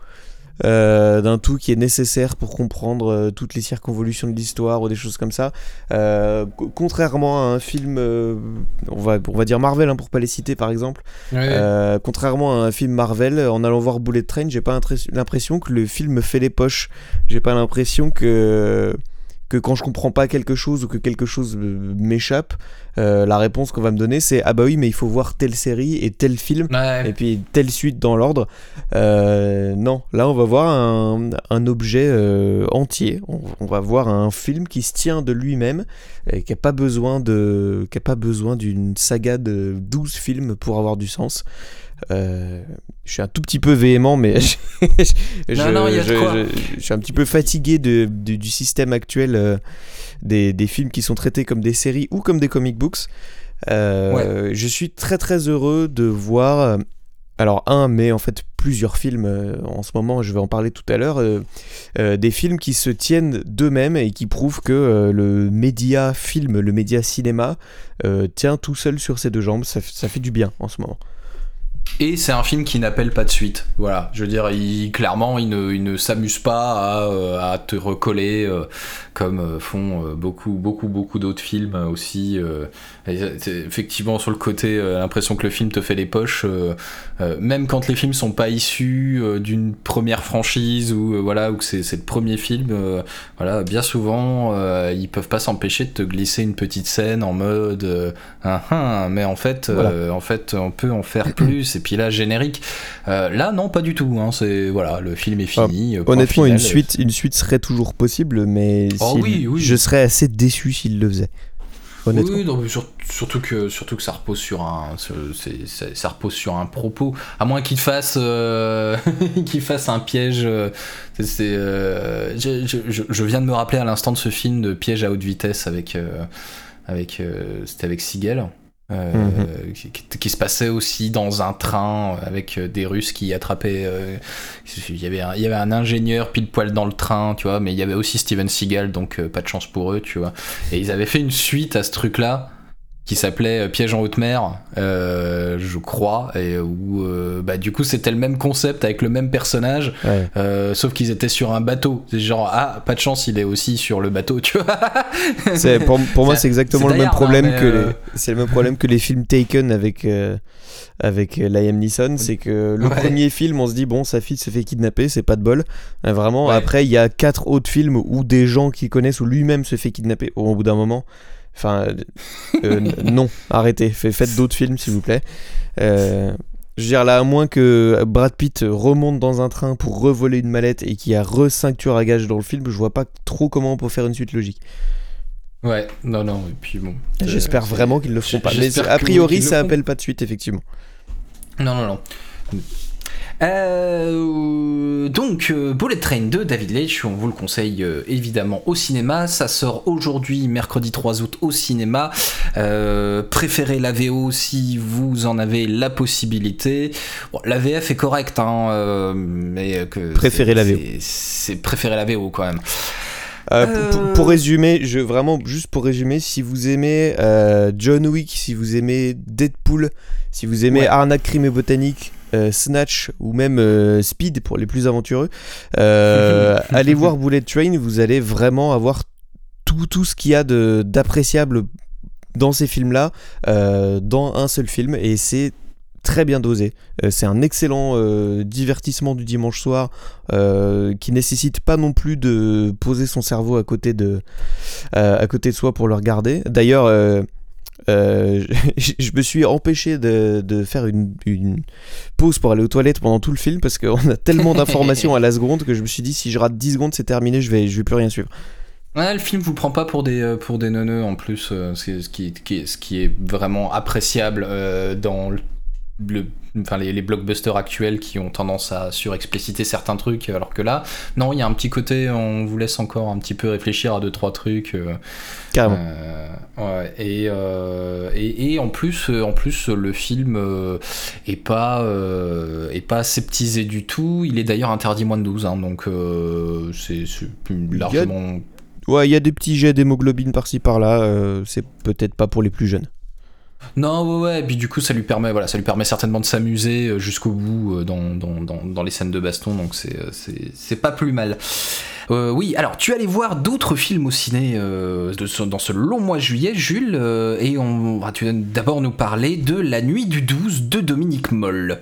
euh, d'un tout qui est nécessaire pour comprendre euh, toutes les circonvolutions de l'histoire ou des choses comme ça. Euh, co- contrairement à un film, on, va, on va dire Marvel hein, pour pas les citer par exemple, contrairement à un film Marvel, en allant voir Bullet Train, j'ai pas l'impression que le film me fait les poches. J'ai pas l'impression que que quand je comprends pas quelque chose ou que quelque chose euh, m'échappe, euh, la réponse qu'on va me donner c'est ah bah oui mais il faut voir telle série et tel film Ouais. et puis telle suite dans l'ordre. Euh, non, là on va voir un, un objet euh, entier. On, on va voir un film qui se tient de lui-même et qui a pas besoin de, qui a pas besoin d'une saga de 12 films pour avoir du sens. Euh, je suis un tout petit peu véhément, mais je, Non, non, suis un petit peu fatigué de, de- du système actuel euh, des, des films qui sont traités comme des séries ou comme des comic books. Euh, Je suis très très heureux de voir, alors un, mais en fait plusieurs films en ce moment, je vais en parler tout à l'heure, des films qui se tiennent d'eux-mêmes et qui prouvent que le média film, le média cinéma, tient tout seul sur ses deux jambes. Ça fait du bien en ce moment. Et c'est un film qui n'appelle pas de suite. Voilà, je veux dire, clairement, il ne, s'amuse pas à, euh, te recoller euh, comme euh, font beaucoup, beaucoup, beaucoup d'autres films aussi. Effectivement, sur le côté, euh, l'impression que le film te fait les poches, euh, euh, même quand les films sont pas issus euh, d'une première franchise ou euh, voilà, ou que c'est le premier film, euh, voilà, bien souvent, euh, ils peuvent pas s'empêcher de te glisser une petite scène en mode, euh, ah, ah, mais en fait, euh, en fait, on peut en faire plus. Et puis là, générique. Euh, là, non, pas du tout. Hein, c'est voilà, le film est fini. euh, point Honnêtement, final. une suite, une suite serait toujours possible, mais Oh oui, oui. je serais assez déçu s'il le faisait. Honnêtement. Oui, non, mais sur- surtout que surtout que ça repose sur un ça, repose sur un propos. À moins qu'il fasse euh, qu'il fasse un piège. euh, euh, je, je- je- je viens de me rappeler à l'instant de ce film de piège à haute vitesse avec euh, avec c'était avec Siegel. Euh, qui, qui- se passait aussi dans un train avec euh, des Russes qui attrapaient. euh, il, y avait un, il y avait un ingénieur pile poil dans le train, tu vois, mais il y avait aussi Steven Seagal, donc euh, pas de chance pour eux, tu vois. Et ils avaient fait une suite à ce truc-là qui s'appelait euh, Piège en haute mer, euh, je crois, et où euh, bah, du coup c'était le même concept avec le même personnage, Ouais. euh, sauf qu'ils étaient sur un bateau. C'est genre ah pas de chance, il est aussi sur le bateau, tu vois. C'est- pour, pour moi, C'est- exactement le même problème hein, que les, c'est le même problème que les films Taken avec avec Liam Neeson, c'est que le Ouais. premier film, on se dit bon, sa fille se fait kidnapper, c'est pas de bol. Vraiment. Ouais. Après, il y a quatre autres films où des gens qui connaissent ou lui-même se fait kidnapper au bout d'un moment. Enfin, euh, euh, non, arrêtez, Fait- faites d'autres films s'il vous plaît. Euh, je veux dire là, à moins que Brad Pitt remonte dans un train pour revoler une mallette et qu'il y a re 5 tueurs à gages dans le film, je vois pas trop comment on peut faire une suite logique. Ouais, non, non, et puis bon. J'espère vraiment qu'ils le feront pas. Mais a priori, ça appelle pas de suite, effectivement. Non, non, non. Euh, donc, Bullet Train de David Leitch, on vous le conseille évidemment au cinéma. Ça sort aujourd'hui, mercredi 3 août, au cinéma. préférez la VO si vous en avez la possibilité. Bon, la VF est correcte, hein, mais que. Préférez la VO. C'est préféré la VO quand même. Euh, pour, pour, résumer, je, vraiment, juste pour résumer, si vous aimez euh, John Wick, si vous aimez Deadpool, si vous aimez Arnaque, Crime et Botanique, euh, Snatch ou même Speed pour les plus aventureux, allez voir Bullet Train, vous allez vraiment avoir tout, tout ce qu'il y a d'appréciable dans ces films-là, dans un seul film, et c'est très bien dosé. Euh, c'est un excellent euh, divertissement du dimanche soir euh, qui nécessite pas non plus de poser son cerveau à côté de, à côté de soi pour le regarder. D'ailleurs, je me suis empêché de, faire une, pause pour aller aux toilettes pendant tout le film parce qu'on a tellement d'informations à la seconde que je me suis dit si je rate 10 secondes c'est terminé, je vais, je vais plus rien suivre. le film vous prend pas pour des, pour des neuneux en plus, ce, qui, qui, ce qui est vraiment appréciable dans le enfin, les, blockbusters actuels qui ont tendance à surexpliciter certains trucs, alors que là, non, il y a un petit côté, on vous laisse encore un petit peu réfléchir à deux, trois trucs. Euh, Carrément. Euh, euh, et, et, en, plus, en plus, le film est, pas, est pas aseptisé du tout. Il est d'ailleurs interdit moins de 12, hein, donc c'est largement. Ouais, il y a des petits jets d'hémoglobine par-ci par-là, c'est peut-être pas pour les plus jeunes. Non, ouais, ouais, et puis du coup, ça lui permet, voilà, ça lui permet certainement de s'amuser euh, jusqu'au bout euh, dans, dans, dans, dans, les scènes de baston, donc c'est, euh, c'est, pas plus mal. oui, alors tu allais voir d'autres films au ciné de dans ce long mois de juillet, Jules, et on va d'abord nous parler de La Nuit du 12 de Dominique Moll.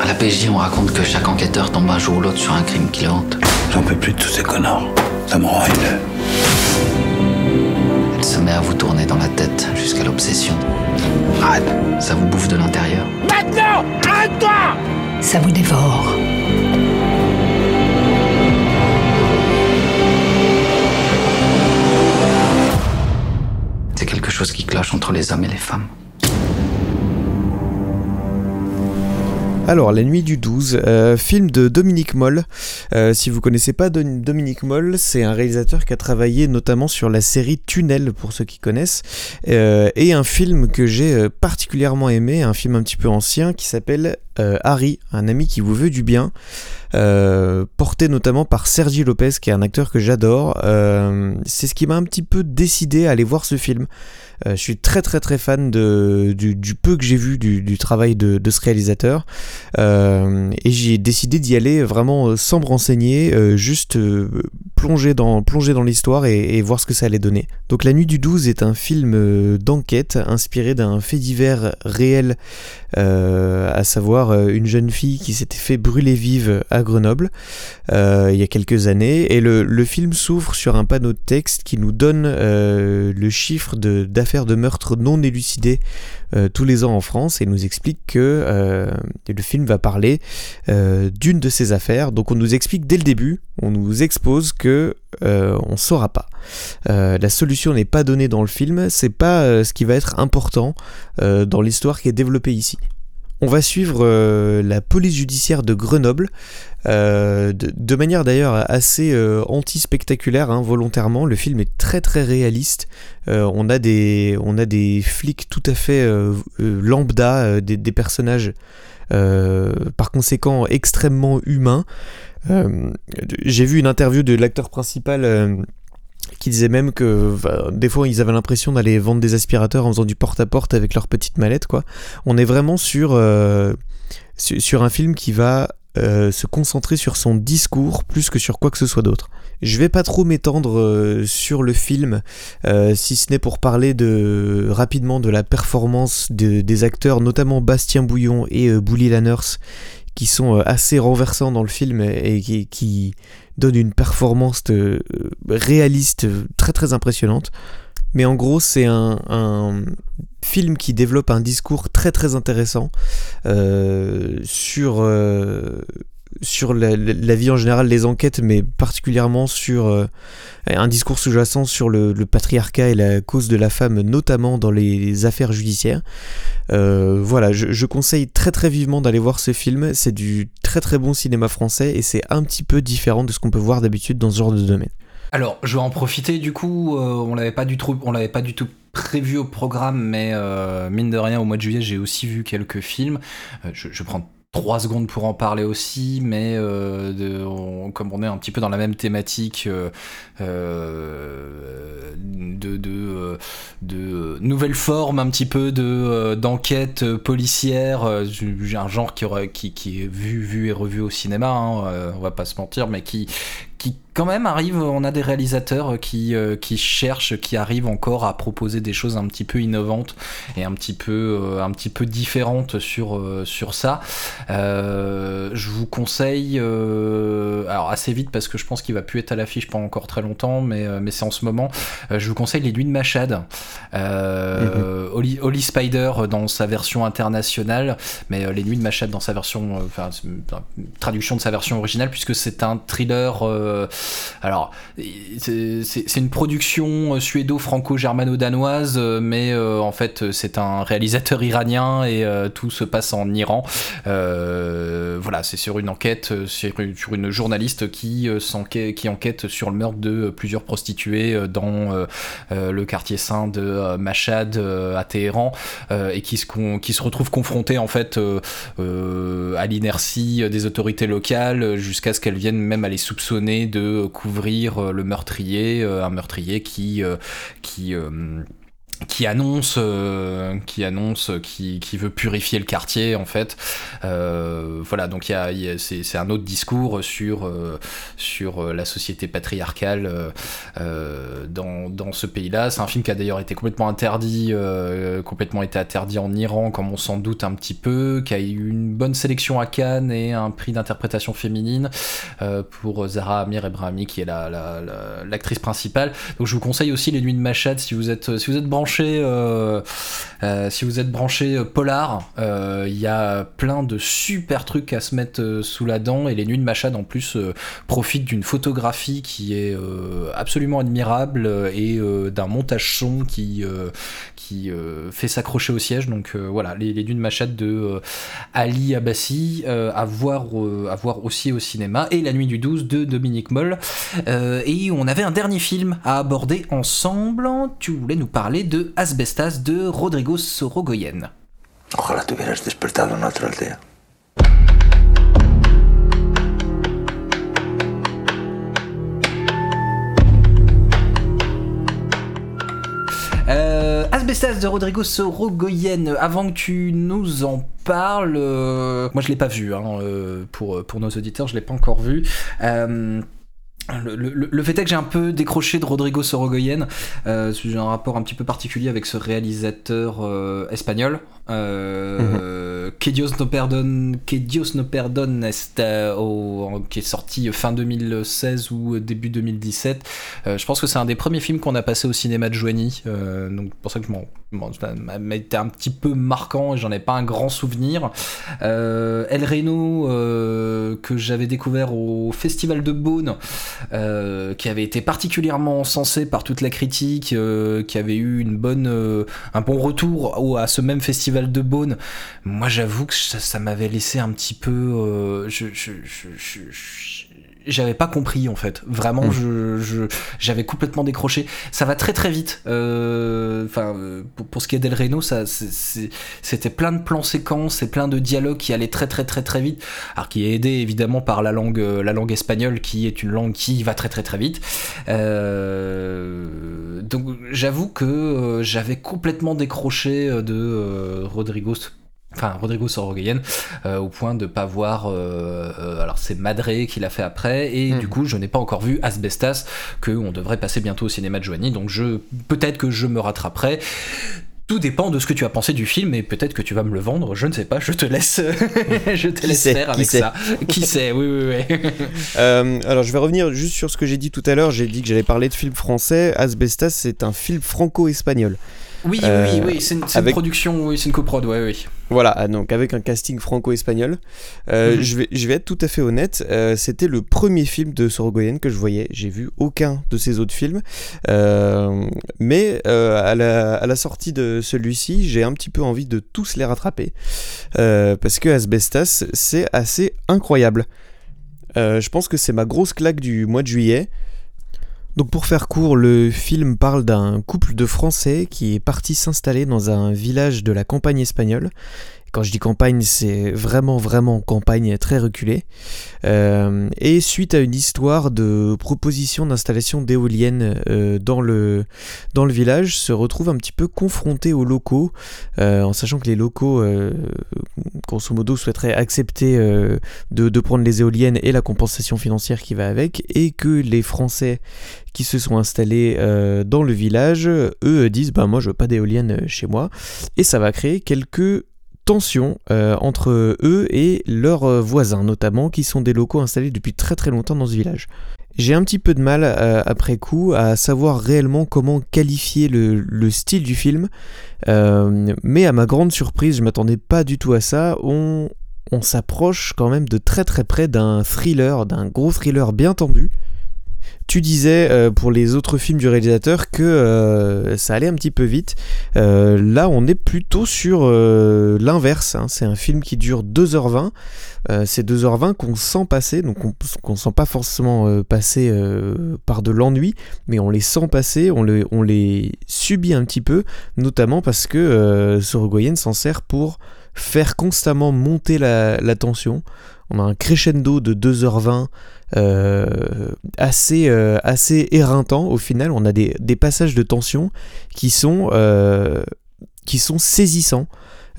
À la PJ, on raconte que chaque enquêteur tombe un jour ou l'autre sur un crime qui le hante. J'en peux plus de tous ces connards. Ça me rend se met à vous tourner dans la tête jusqu'à l'obsession. Arrête Ça vous bouffe de l'intérieur. Maintenant Arrête-toi Ça vous dévore. C'est quelque chose qui cloche entre les hommes et les femmes. Alors, La Nuit du 12, euh, film de Dominique Moll. Euh, si vous connaissez pas Dominique Moll, c'est un réalisateur qui a travaillé notamment sur la série Tunnel, pour ceux qui connaissent, euh, et un film que j'ai particulièrement aimé, un film un petit peu ancien qui s'appelle Harry, un ami qui vous veut du bien. porté notamment par Sergi Lopez, qui est un acteur que j'adore. c'est ce qui m'a un petit peu décidé à aller voir ce film. Euh, je suis très très très fan de, du, peu que j'ai vu du, travail de, ce réalisateur euh, et j'ai décidé d'y aller vraiment euh, sans me renseigner, juste plonger dans, plonger dans l'histoire et, voir ce que ça allait donner. Donc La Nuit du 12 est un film d'enquête inspiré d'un fait divers réel, à savoir une jeune fille qui s'était fait brûler vive à Grenoble il y a quelques années et le, le film s'ouvre sur un panneau de texte qui nous donne le chiffre d'affaires de meurtres non élucidés euh, tous les ans en France et nous explique que euh, le film va parler euh, d'une de ces affaires. Donc on nous explique dès le début, on nous expose que on saura pas. la solution n'est pas donnée dans le film, c'est pas ce qui va être important dans l'histoire qui est développée ici. On va suivre la police judiciaire de Grenoble euh, de, manière d'ailleurs assez euh, anti-spectaculaire, hein, volontairement. Le film est très très réaliste. Euh, on, a des, on a des flics tout à fait lambda, des, personnages par conséquent extrêmement humains. J'ai vu une interview de l'acteur principal qui disait même que des fois ils avaient l'impression d'aller vendre des aspirateurs en faisant du porte-à-porte avec leur petite mallette quoi. On est vraiment sur, sur un film qui va euh, se concentrer sur son discours plus que sur quoi que ce soit d'autre. Je vais pas trop m'étendre euh, sur le film, euh, si ce n'est pour parler de, rapidement de la performance des acteurs, notamment Bastien Bouillon et Bouli Lanners, qui sont assez renversants dans le film et qui, donnent une performance réaliste très très impressionnante. Mais en gros, c'est un, film qui développe un discours très très intéressant euh, sur, euh, sur la, vie en général, les enquêtes, mais particulièrement sur euh, un discours sous-jacent sur le, patriarcat et la cause de la femme, notamment dans les, affaires judiciaires. Euh, voilà, je, conseille très très vivement d'aller voir ce film. C'est du très très bon cinéma français et c'est un petit peu différent de ce qu'on peut voir d'habitude dans ce genre de domaine. Alors, je vais en profiter du coup. Euh, on l'avait pas du tout, on l'avait pas du tout prévu au programme, mais mine de rien, au mois de juillet, j'ai aussi vu quelques films. Je, je prends trois secondes pour en parler aussi, mais euh, comme on est un petit peu dans la même thématique euh, euh de, nouvelles formes un petit peu de d'enquête policière, un genre qui est vu, vu et revu au cinéma, hein, on va pas se mentir, mais qui, qui quand même arrive, on a des réalisateurs qui, euh, qui cherchent, qui arrivent encore à proposer des choses un petit peu innovantes et un petit peu, euh, un petit peu différentes sur, euh, sur ça. je vous conseille, alors assez vite parce que je pense qu'il va plus être à l'affiche pendant encore très longtemps, mais, mais c'est en ce moment. je vous conseille Les Nuits de Machad. Mm Holly, Spider dans sa version internationale, mais Les Nuits de Machad dans sa version, enfin, traduction de sa version originale, puisque c'est un thriller alors, c'est une production euh, suédo-franco-germano-danoise, euh, mais euh, en fait, c'est un réalisateur iranien et tout se passe en Iran. voilà, c'est sur une enquête, sur une journaliste qui, enquête sur le meurtre de plusieurs prostituées dans le quartier saint de Mashhad à Téhéran et qui se, qui se retrouve confrontée en fait à l'inertie des autorités locales jusqu'à ce qu'elles viennent même à les soupçonner de couvrir euh, le meurtrier, euh, un meurtrier qui, euh, qui qui annonce, euh, qui annonce, qui, qui, veut purifier le quartier en fait. Euh, voilà, donc y y a c'est, un autre discours sur euh, sur la société patriarcale dans, dans ce pays-là. C'est un film qui a d'ailleurs été complètement interdit, complètement été interdit en Iran, comme on s'en doute un petit peu, qui a eu une bonne sélection à Cannes et un prix d'interprétation féminine pour Zara Amir Ebrahimi qui est la, la, l'actrice principale. Donc je vous conseille aussi Les Nuits de Machad si vous êtes si vous êtes branché euh, euh, si vous êtes branché euh, polar, il y a plein de super trucs à se mettre sous la dent et les nuits de Machad en plus profitent d'une photographie qui est absolument admirable et d'un montage son qui qui fait s'accrocher au siège. Donc voilà, les, les de Machad de Ali Abbasi à voir, à voir aussi au cinéma et La nuit du 12 de Dominique Moll. et on avait un dernier film à aborder ensemble. Tu voulais nous parler de Asbestas de Rodrigo Sorogoyen. Ojalá te hubieras despertado en aldea. De Rodrigo Sorogoyen, avant que tu nous en parles, euh, moi je l'ai pas vu, hein, euh, pour, pour nos auditeurs, je l'ai pas encore vu. Euh, le, fait est que j'ai un peu décroché de Rodrigo Sorogoyen. Euh, j'ai un rapport un petit peu particulier avec ce réalisateur euh, espagnol. Euh, mm -hmm. Que Dios no perdon, que Dios no perdon est, euh, qui est sorti fin 2016 ou début 2017. Euh, je pense que c'est un des premiers films qu'on a passé au cinéma de Joigny. Donc pour ça que je m'en, m'a été un petit peu marquant et j'en ai pas un grand souvenir. El Reno que j'avais découvert au Festival de Beaune. Qui avait été particulièrement encensé par toute la critique, qui avait eu une bonne, un bon retour au, à ce même festival de Beaune. Moi, j'avoue que ça, m'avait laissé un petit peu. je, je, je, j'avais pas compris en fait. Vraiment, mmh. je, j'avais complètement décroché. Ça va très très vite. Enfin, euh, pour, pour, ce qui est d'El Reno, ça, c'était plein de plans séquences et plein de dialogues qui allaient très très très très vite. Alors qui est aidé évidemment par la langue, la langue espagnole qui est une langue qui va très très très vite. Euh, donc j'avoue que j'avais complètement décroché de Rodrigo enfin Rodrigo Sorogoyen euh, au point de pas voir euh, euh, alors c'est Madré qui l'a fait après et mmh. du coup je n'ai pas encore vu Asbestas que on devrait passer bientôt au cinéma de Joanie donc je peut-être que je me rattraperai tout dépend de ce que tu as pensé du film et peut-être que tu vas me le vendre, je ne sais pas, je te laisse, je te laisse faire avec ça. Qui sait, oui, oui, oui. euh, alors je vais revenir juste sur ce que j'ai dit tout à l'heure, j'ai dit que j'allais parler de film français, Asbestas c'est un film franco-espagnol. Oui, oui, oui, c'est une, avec... production, oui, c'est une coprod, ouais, oui. Voilà, ah, donc avec un casting franco-espagnol. Euh, Mhm. je, vais, je vais être tout à fait honnête, euh, c'était le premier film de Sorogoyen que je voyais. J'ai vu aucun de ses autres films. Euh, mais à, la, à la sortie de celui-ci, j'ai un petit peu envie de tous les rattraper. Parce que Asbestas, c'est assez incroyable. Je pense que c'est ma grosse claque du mois de juillet. Donc pour faire court, le film parle d'un couple de Français qui est parti s'installer dans un village de la campagne espagnole. Quand je dis campagne, c'est vraiment vraiment campagne très reculée. Euh, et suite à une histoire de proposition d'installation d'éoliennes euh, dans, le, dans le village, se retrouve un petit peu confronté aux locaux, euh, en sachant que les locaux, grosso modo, souhaiteraient accepter de, prendre les éoliennes et la compensation financière qui va avec, et que les Français qui se sont installés dans le village, eux disent bah moi je veux pas d'éoliennes chez moi, et ça va créer quelques tensions euh, entre eux et leurs euh, voisins notamment, qui sont des locaux installés depuis très très longtemps dans ce village. J'ai un petit peu de mal euh, après coup à savoir réellement comment qualifier le, le style du film, euh, mais à ma grande surprise, je m'attendais pas du tout à ça. On s'approche quand même de très très près d'un thriller, d'un gros thriller bien tendu. Tu disais euh, pour les autres films du réalisateur que euh, ça allait un petit peu vite. Euh, là, on est plutôt sur l'inverse. hein. C'est un film qui dure 2h20. Euh, c'est 2h20 qu'on sent passer, donc on- qu'on sent pas forcément passer par de l'ennui, mais on les sent passer, on, le- on les subit un petit peu, notamment parce que Sorogoyen s'en sert pour faire constamment monter la tension. On a un crescendo de 2h20 euh, assez, euh, assez éreintant au final. On a des, des passages de tension qui sont, euh, qui sont saisissants.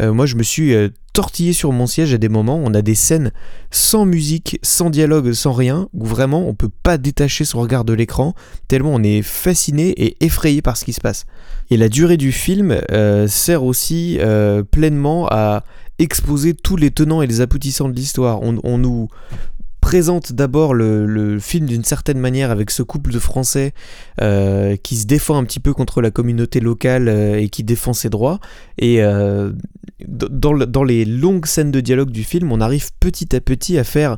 Moi, je me suis tortillé sur mon siège à des moments. On a des scènes sans musique, sans dialogue, sans rien, où vraiment on peut pas détacher son regard de l'écran, tellement on est fasciné et effrayé par ce qui se passe. Et la durée du film sert aussi pleinement à exposer tous les tenants et les aboutissants de l'histoire. On, nous présente d'abord le, film d'une certaine manière avec ce couple de Français euh, qui se défend un petit peu contre la communauté locale euh, et qui défend ses droits. Et euh, dans, le- dans les longues scènes de dialogue du film, on arrive petit à petit à faire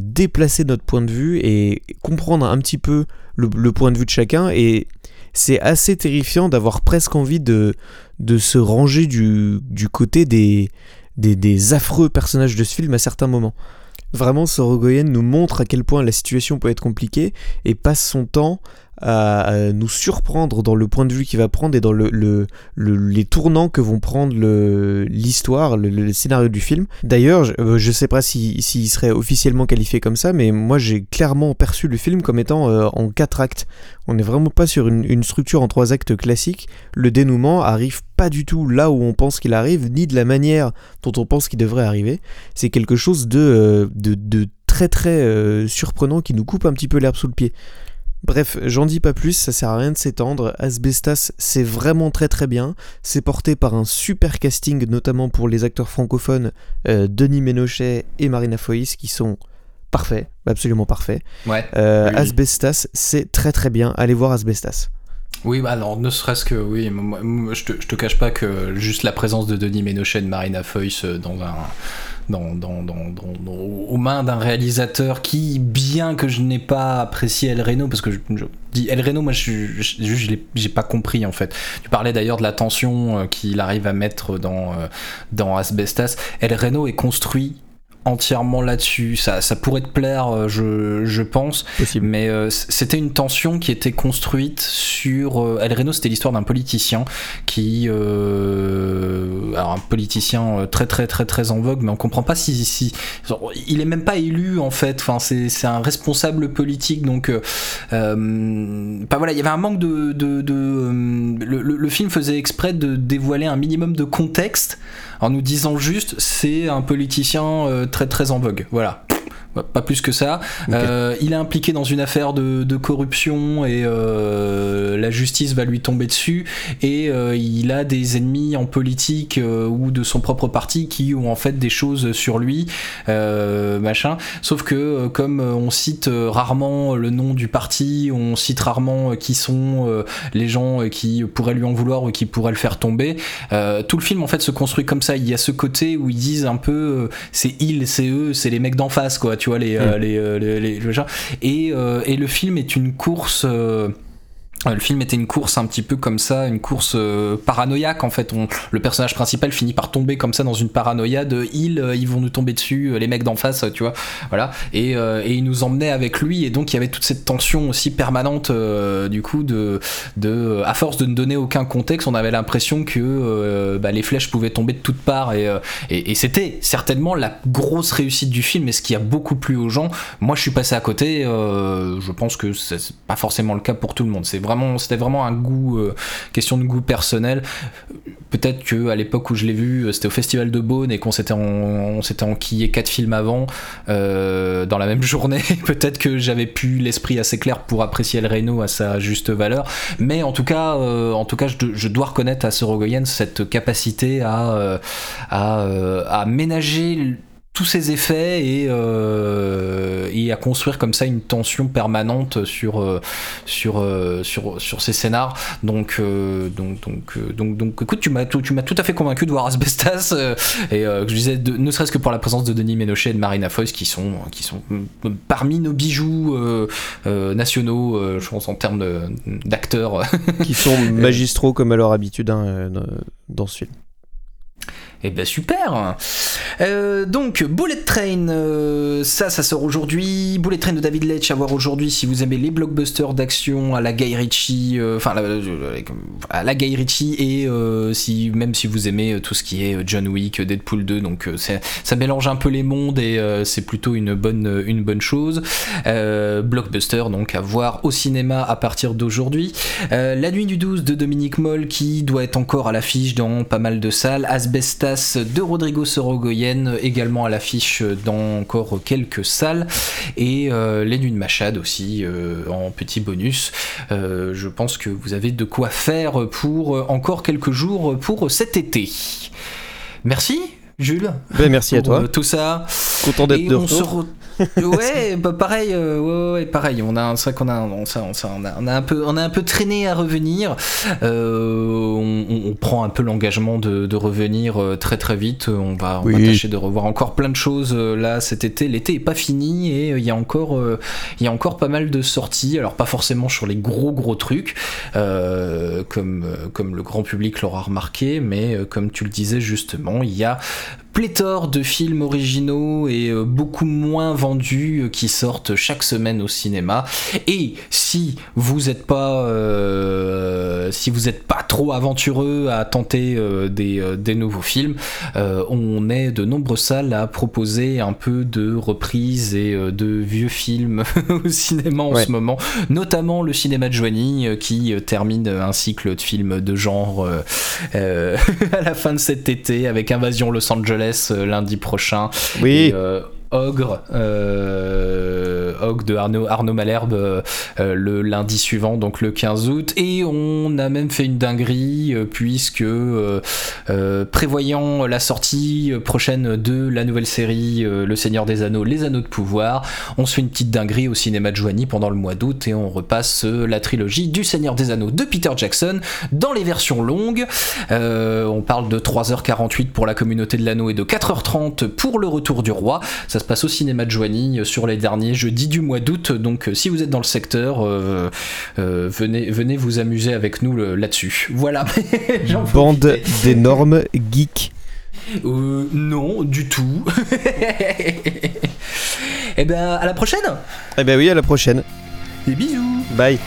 déplacer notre point de vue et comprendre un petit peu le, le point de vue de chacun. Et c'est assez terrifiant d'avoir presque envie de, de se ranger du, du côté des, des, des affreux personnages de ce film à certains moments. Vraiment, Sorogoyen nous montre à quel point la situation peut être compliquée et passe son temps à, nous surprendre dans le point de vue qu'il va prendre et dans le, le- le- les tournants que vont prendre l'histoire, le, scénario du film. D'ailleurs, je, euh, je sais pas s'il si, s'il serait officiellement qualifié comme ça, mais moi j'ai clairement perçu le film comme étant euh, en quatre actes. On n'est vraiment pas sur une, structure en trois actes classique. Le dénouement arrive pas du tout là où on pense qu'il arrive, ni de la manière dont on pense qu'il devrait arriver. C'est quelque chose de, euh, très très euh, surprenant qui nous coupe un petit peu l'herbe sous le pied. Bref, j'en dis pas plus, ça sert à rien de s'étendre. Asbestas, c'est vraiment très très bien. C'est porté par un super casting, notamment pour les acteurs francophones euh, Denis Ménochet et Marina Foïs, qui sont parfaits, absolument parfaits. Ouais. Euh, Oui. Asbestas, c'est très très bien. Allez voir Asbestas. Oui, bah alors ne serait-ce que, oui, je, te, te cache pas que juste la présence de Denis Ménochet Marina Foïs euh, dans un. Dans, dans, dans, aux mains d'un réalisateur qui, bien que je n'ai pas apprécié El Reno, parce que je, dis El Reno, moi je, j'ai pas compris en fait. Tu parlais d'ailleurs de la tension euh, qu'il arrive à mettre dans, euh, dans Asbestas. El Reno est construit entièrement là-dessus. Ça, ça pourrait te plaire, euh, je, je pense. Possible. Mais euh, c'était une tension qui était construite sur. euh, El Reno, c'était l'histoire d'un politicien qui. euh, alors, un politicien euh, très, très, très, très en vogue, mais on comprend pas si. si il est même pas élu, en fait. Enfin, c'est un responsable politique, donc. bah voilà, il y avait un manque de. de, de, le, le- le film faisait exprès de dévoiler un minimum de contexte en nous disant juste c'est un politicien euh, très très en vogue. Voilà. Bah, Pas plus que ça. Euh, il est impliqué dans une affaire de, de corruption et euh, la justice va lui tomber dessus. Et euh, il a des ennemis en politique ou de son propre parti qui ont en fait des choses sur lui, machin. Sauf que comme on cite rarement le nom du parti, on cite rarement qui sont les gens qui pourraient lui en vouloir ou qui pourraient le faire tomber. Tout le film en fait se construit comme ça. Il y a ce côté où ils disent un peu c'est ils, c'est eux, c'est les mecs d'en face quoi. Tu vois les euh, les, les, les-. Et euh, et le film est une course. Le film était une course un petit peu comme ça, une course euh, paranoïaque en fait. Le personnage principal finit par tomber comme ça dans une paranoïa de ils, euh, ils vont nous tomber dessus, euh, les mecs d'en face, tu vois. Voilà. Et, il nous emmenait avec lui et donc il y avait toute cette tension aussi permanente du coup de, de, à force de ne donner aucun contexte, on avait l'impression que bah, les flèches pouvaient tomber de toutes parts et, et, c'était certainement la grosse réussite du film et ce qui a beaucoup plu aux gens. Moi, je suis passé à côté. je pense que c'est pas forcément le cas pour tout le monde. C'est vraiment, c'était vraiment un goût, euh, question de goût personnel. Peut-être que à l'époque où je l'ai vu, euh, c'était au Festival de Beaune et qu'on s'était enquillé quatre films avant euh, dans la même journée. Peut-être que j'avais plus l'esprit assez clair pour apprécier El Reno à sa juste valeur. Mais en tout cas, en tout cas, je, dois reconnaître à Sorogoyen cette capacité à ménager tous ces effets et, euh, et à construire comme ça une tension permanente sur euh, sur euh, sur sur ces scénars donc euh, donc donc euh, donc donc écoute tu m'as tout, tu m'as tout à fait convaincu de voir Asbestas euh, et euh, je disais de- ne serait-ce que pour la présence de Denis Ménochet et de Marina Foïs qui sont qui sont parmi nos bijoux euh, euh, nationaux euh, je pense en termes d'acteurs Qui sont magistraux comme à leur habitude hein, dans ce film. Eh ben super Euh, Donc Bullet Train, euh, ça ça sort aujourd'hui. Bullet Train de David Leitch à voir aujourd'hui si vous aimez les blockbusters d'action à la Guy Ritchie, euh, enfin à la Guy Ritchie et si même si vous aimez tout ce qui est John Wick, Deadpool 2, donc ça mélange un peu les mondes et c'est plutôt une bonne une bonne chose. Blockbuster donc à voir au cinéma à partir d'aujourd'hui. La nuit du 12 de Dominique Moll qui doit être encore à l'affiche dans pas mal de salles. Asbestas de Rodrigo Sorogoyen également à l'affiche dans encore quelques salles. Et euh, Les Nuits de Machad aussi euh, en petit bonus. Euh, je pense que vous avez de quoi faire pour encore quelques jours pour cet été. Merci Jules. Ben, merci à toi. tout ça. Content d'être de retour. ouais, bah pareil, euh, ouais, ouais, pareil. On a, c'est vrai qu'on a, on, ça- on ça- on a, on a un peu, on a un peu traîné à revenir. Euh, on, prend un peu l'engagement de, de revenir euh, très très vite. On va, on va tâcher de revoir encore plein de choses là cet été. L'été est pas fini et il y a encore, il y a encore pas mal de sorties. Alors pas forcément sur les gros gros trucs, comme comme le grand public l'aura remarqué, mais comme tu le disais justement, il y a pléthore de films originaux et euh, beaucoup moins vendus euh, qui sortent chaque semaine au cinéma. Et si vous êtes pas, euh, si vous êtes pas trop aventureux à tenter euh, des, euh, des nouveaux films, on est de nombreuses salles à proposer un peu de reprises et de vieux films au cinéma en Ouais. ce moment, notamment le cinéma de Joigny qui termine un cycle de films de genre à la fin de cet été avec Invasion Los Angeles euh, lundi prochain. Oui. Et, euh, Ogre, euh, Ogre de Arnaud, Arnaud Malherbe euh, euh, le lundi suivant, donc le 15 août. Et on a même fait une dinguerie, euh, puisque euh, euh, prévoyant la sortie prochaine de la nouvelle série euh, Le Seigneur des Anneaux, Les Anneaux de Pouvoir, on se fait une petite dinguerie au cinéma de Joigny pendant le mois d'août et on repasse euh, la trilogie du Seigneur des Anneaux de Peter Jackson dans les versions longues. Euh, on parle de 3h48 pour la communauté de l'anneau et de 4h30 pour le retour du roi. Ça se passe au cinéma de Joigny euh, sur les derniers jeudis du mois d'août. Donc euh, si vous êtes dans le secteur, euh, euh, venez, venez vous amuser avec nous le- là-dessus. Voilà. Bande d'énormes geeks. Euh, non, du tout. Eh ben, à la prochaine. Eh ben oui, à la prochaine. Des bisous. Bye.